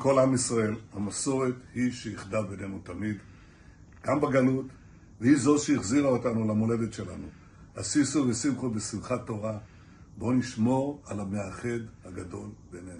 לכל עם ישראל, המסורת היא שאיחדה בינינו תמיד, גם בגלות, והיא זו שהחזירה אותנו למולדת שלנו. עשיסו ושמחו בשמחת תורה, בואו נשמור על המאחד הגדול בינינו.